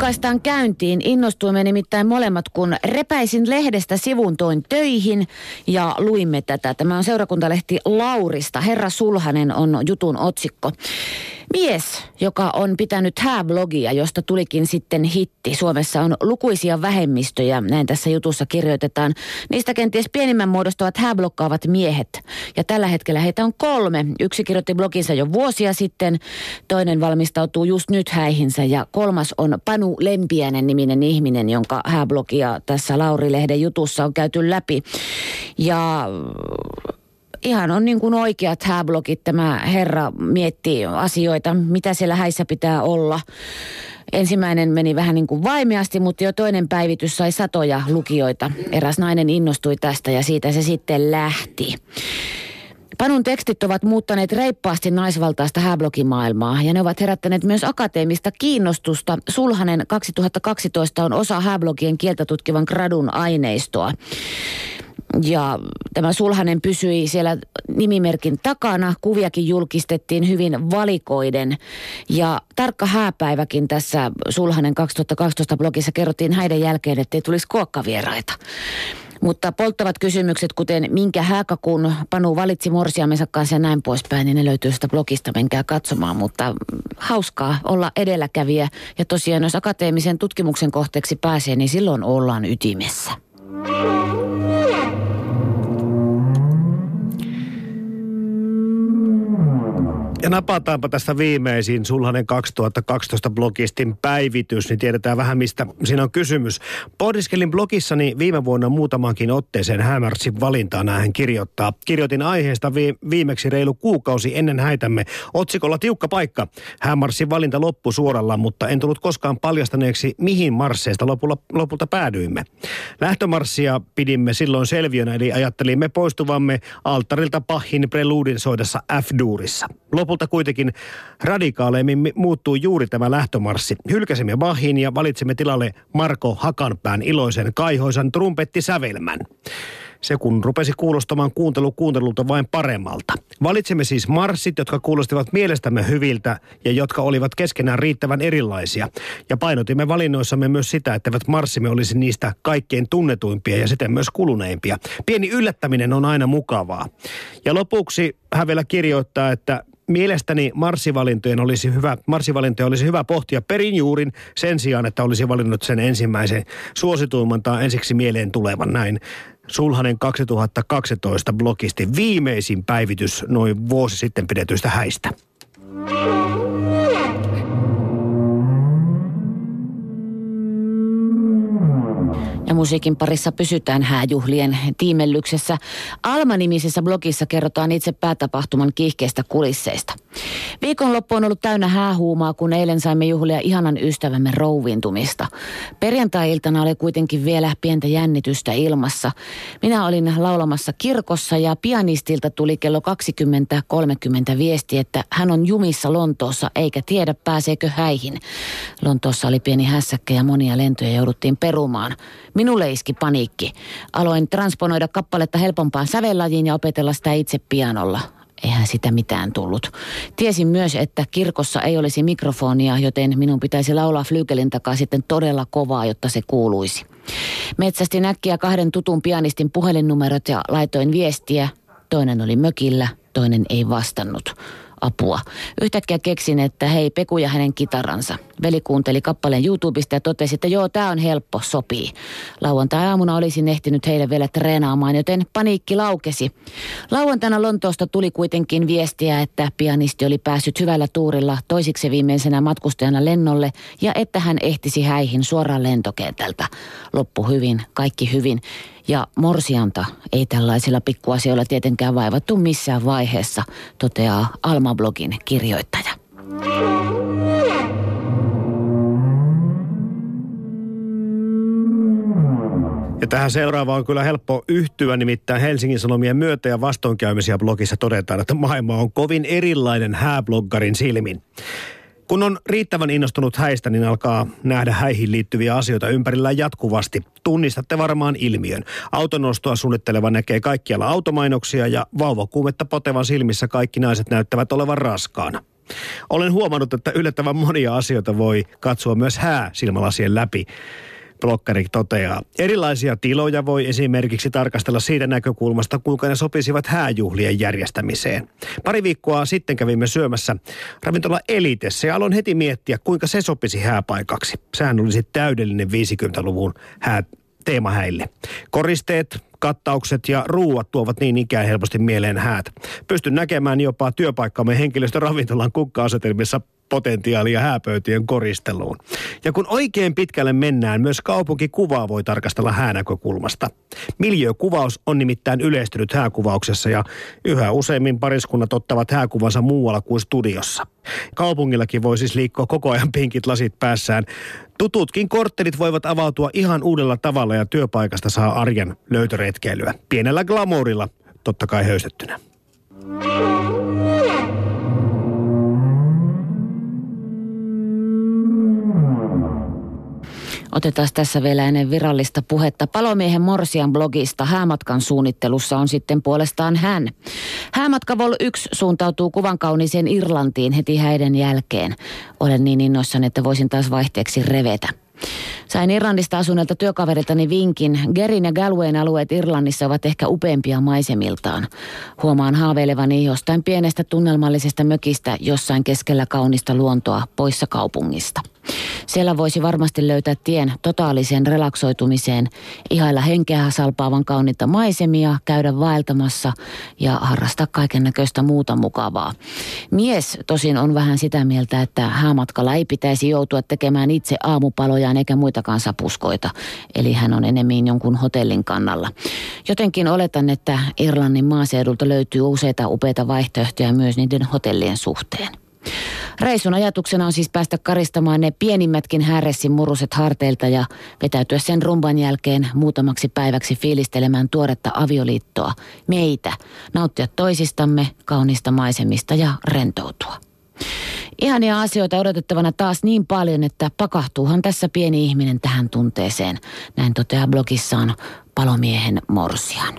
Aurinkaistaan käyntiin innostuimme nimittäin molemmat, kun repäisin lehdestä sivun toin töihin ja luimme tätä. Tämä on seurakuntalehti Laurista. Herra Sulhanen on jutun otsikko. Mies, joka on pitänyt hääblogia, josta tulikin sitten hitti. Suomessa on lukuisia vähemmistöjä, näin tässä jutussa kirjoitetaan. Niistä kenties pienimmän muodostavat hääblokkaavat miehet. Ja tällä hetkellä heitä on kolme. Yksi kirjoitti bloginsa jo vuosia sitten, toinen valmistautuu just nyt häihinsä ja kolmas on Panu Lempiänen niminen ihminen, jonka hääblogia tässä Lauri-lehden jutussa on käyty läpi. Ja ihan on niin kuin oikeat hääblogit. Tämä herra miettii asioita, mitä siellä häissä pitää olla. Ensimmäinen meni vähän niin kuin vaimeasti, mutta jo toinen päivitys sai satoja lukijoita. Eräs nainen innostui tästä ja siitä se sitten lähti. Panun tekstit ovat muuttaneet reippaasti naisvaltaista hääblogimaailmaa ja ne ovat herättäneet myös akateemista kiinnostusta. Sulhanen 2012 on osa hääblogien kieltä tutkivan gradun aineistoa. Ja tämä Sulhanen pysyi siellä nimimerkin takana. Kuviakin julkistettiin hyvin valikoiden. Ja tarkka hääpäiväkin tässä Sulhanen 2012 blogissa kerrottiin häiden jälkeen, että ei tulisi kuokkavieraita. Mutta polttavat kysymykset, kuten minkä hääkakun Panu valitsi morsiamensa kanssa ja näin poispäin, niin ne löytyy sitä blogista, menkää katsomaan. Mutta hauskaa olla edelläkävijä ja tosiaan jos akateemisen tutkimuksen kohteeksi pääsee, niin silloin ollaan ytimessä. Napataanpa tästä viimeisin Sulhanen 2012 blogistin päivitys, niin tiedetään vähän mistä siinä on kysymys. Pohdiskelin blogissani viime vuonna muutamankin otteeseen Hämärsin valintaa näin kirjoittaa. Kirjoitin aiheesta vi- viimeksi reilu kuukausi ennen häitämme otsikolla tiukka paikka. Hämärsin valinta loppu suoralla, mutta en tullut koskaan paljastaneeksi, mihin marsseista lopulla, lopulta päädyimme. Lähtömarssia pidimme silloin selviönä, eli ajattelimme poistuvamme alttarilta pahin preludin soidassa F-duurissa. Lopulta kuitenkin radikaaleimmin muuttuu juuri tämä lähtömarssi. Hylkäsimme Bachin ja valitsimme tilalle Marko Hakanpään iloisen kaihoisan trumpettisävelmän. Se kun rupesi kuulostamaan kuuntelu kuuntelulta vain paremmalta. Valitsimme siis marssit, jotka kuulostivat mielestämme hyviltä ja jotka olivat keskenään riittävän erilaisia. Ja painotimme valinnoissamme myös sitä, että marssimme olisi niistä kaikkein tunnetuimpia ja siten myös kuluneimpia. Pieni yllättäminen on aina mukavaa. Ja lopuksi hän vielä kirjoittaa, että mielestäni marssivalintojen olisi hyvä, marssivalintoja olisi hyvä pohtia perin juurin sen sijaan, että olisi valinnut sen ensimmäisen suosituimman tai ensiksi mieleen tulevan näin. Sulhanen 2012 blogisti viimeisin päivitys noin vuosi sitten pidetyistä häistä. Musiikin parissa pysytään hääjuhlien tiimellyksessä. Alma-nimisessä blogissa kerrotaan itse päätapahtuman kiihkeistä kulisseista. Viikonloppu on ollut täynnä häähuumaa, kun eilen saimme juhlia ihanan ystävämme rouvintumista. Perjantai-iltana oli kuitenkin vielä pientä jännitystä ilmassa. Minä olin laulamassa kirkossa ja pianistilta tuli kello 20.30 viesti, että hän on jumissa Lontoossa eikä tiedä pääseekö häihin. Lontoossa oli pieni hässäkkä ja monia lentoja jouduttiin perumaan. Minulle iski paniikki. Aloin transponoida kappaletta helpompaan sävellajiin ja opetella sitä itse pianolla. Eihän sitä mitään tullut. Tiesin myös, että kirkossa ei olisi mikrofonia, joten minun pitäisi laulaa flygelin takaa sitten todella kovaa, jotta se kuuluisi. Metsästin äkkiä kahden tutun pianistin puhelinnumerot ja laitoin viestiä. Toinen oli mökillä, toinen ei vastannut apua. Yhtäkkiä keksin, että hei, Peku ja hänen kitaransa. Veli kuunteli kappaleen YouTubesta ja totesi, että joo, tämä on helppo, sopii. Lauantai-aamuna olisin ehtinyt heille vielä treenaamaan, joten paniikki laukesi. Lauantaina Lontoosta tuli kuitenkin viestiä, että pianisti oli päässyt hyvällä tuurilla toisiksi viimeisenä matkustajana lennolle ja että hän ehtisi häihin suoraan lentokentältä. Loppu hyvin, kaikki hyvin. Ja morsianta ei tällaisilla pikkuasioilla tietenkään vaivattu missään vaiheessa, toteaa Alma-blogin kirjoittaja. Ja tähän seuraavaan on kyllä helppo yhtyä, nimittäin Helsingin Sanomien myötä ja vastoinkäymisiä blogissa todetaan, että maailma on kovin erilainen hääbloggarin silmin. Kun on riittävän innostunut häistä, niin alkaa nähdä häihin liittyviä asioita ympärillä jatkuvasti. Tunnistatte varmaan ilmiön. Autonostoa suunnitteleva näkee kaikkialla automainoksia ja vauvakuumetta potevan silmissä kaikki naiset näyttävät olevan raskaana. Olen huomannut, että yllättävän monia asioita voi katsoa myös hää silmälasien läpi. Blokkari toteaa. Erilaisia tiloja voi esimerkiksi tarkastella siitä näkökulmasta, kuinka ne sopisivat hääjuhlien järjestämiseen. Pari viikkoa sitten kävimme syömässä ravintola Elitessä ja aloin heti miettiä, kuinka se sopisi hääpaikaksi. Sehän olisi täydellinen 50-luvun hää, teemahäille. Koristeet, kattaukset ja ruuat tuovat niin ikään helposti mieleen häät. Pystyn näkemään jopa työpaikkamme henkilöstöravintolan kukka-asetelmissa potentiaalia hääpöytien koristeluun. Ja kun oikein pitkälle mennään, myös kaupunkikuvaa voi tarkastella häänäkökulmasta. Miljökuvaus on nimittäin yleistynyt hääkuvauksessa ja yhä useimmin pariskunnat ottavat hääkuvansa muualla kuin studiossa. Kaupungillakin voi siis liikkua koko ajan pinkit lasit päässään. Tututkin korttelit voivat avautua ihan uudella tavalla ja työpaikasta saa arjen löytöretkeilyä. Pienellä glamourilla, totta kai höystettynä. Otetaan tässä vielä ennen virallista puhetta palomiehen Morsian blogista. Häämatkan suunnittelussa on sitten puolestaan hän. Häämatka Vol 1 suuntautuu kuvan kauniiseen Irlantiin heti häiden jälkeen. Olen niin innoissani, että voisin taas vaihteeksi revetä. Sain Irlannista asuneelta työkaveriltani vinkin. Gerin ja Galwayn alueet Irlannissa ovat ehkä upeampia maisemiltaan. Huomaan haaveilevani jostain pienestä tunnelmallisesta mökistä jossain keskellä kaunista luontoa poissa kaupungista. Siellä voisi varmasti löytää tien totaaliseen relaksoitumiseen, ihailla henkeä salpaavan kauniita maisemia, käydä vaeltamassa ja harrastaa kaiken näköistä muuta mukavaa. Mies tosin on vähän sitä mieltä, että häämatkalla ei pitäisi joutua tekemään itse aamupalojaan eikä muitakaan sapuskoita, eli hän on enemmän jonkun hotellin kannalla. Jotenkin oletan, että Irlannin maaseudulta löytyy useita upeita vaihtoehtoja myös niiden hotellien suhteen. Reisun ajatuksena on siis päästä karistamaan ne pienimmätkin härressin muruset harteilta ja vetäytyä sen rumban jälkeen muutamaksi päiväksi fiilistelemään tuoretta avioliittoa, meitä, nauttia toisistamme, kaunista maisemista ja rentoutua. Ihania asioita odotettavana taas niin paljon, että pakahtuuhan tässä pieni ihminen tähän tunteeseen. Näin toteaa blogissaan palomiehen morsian.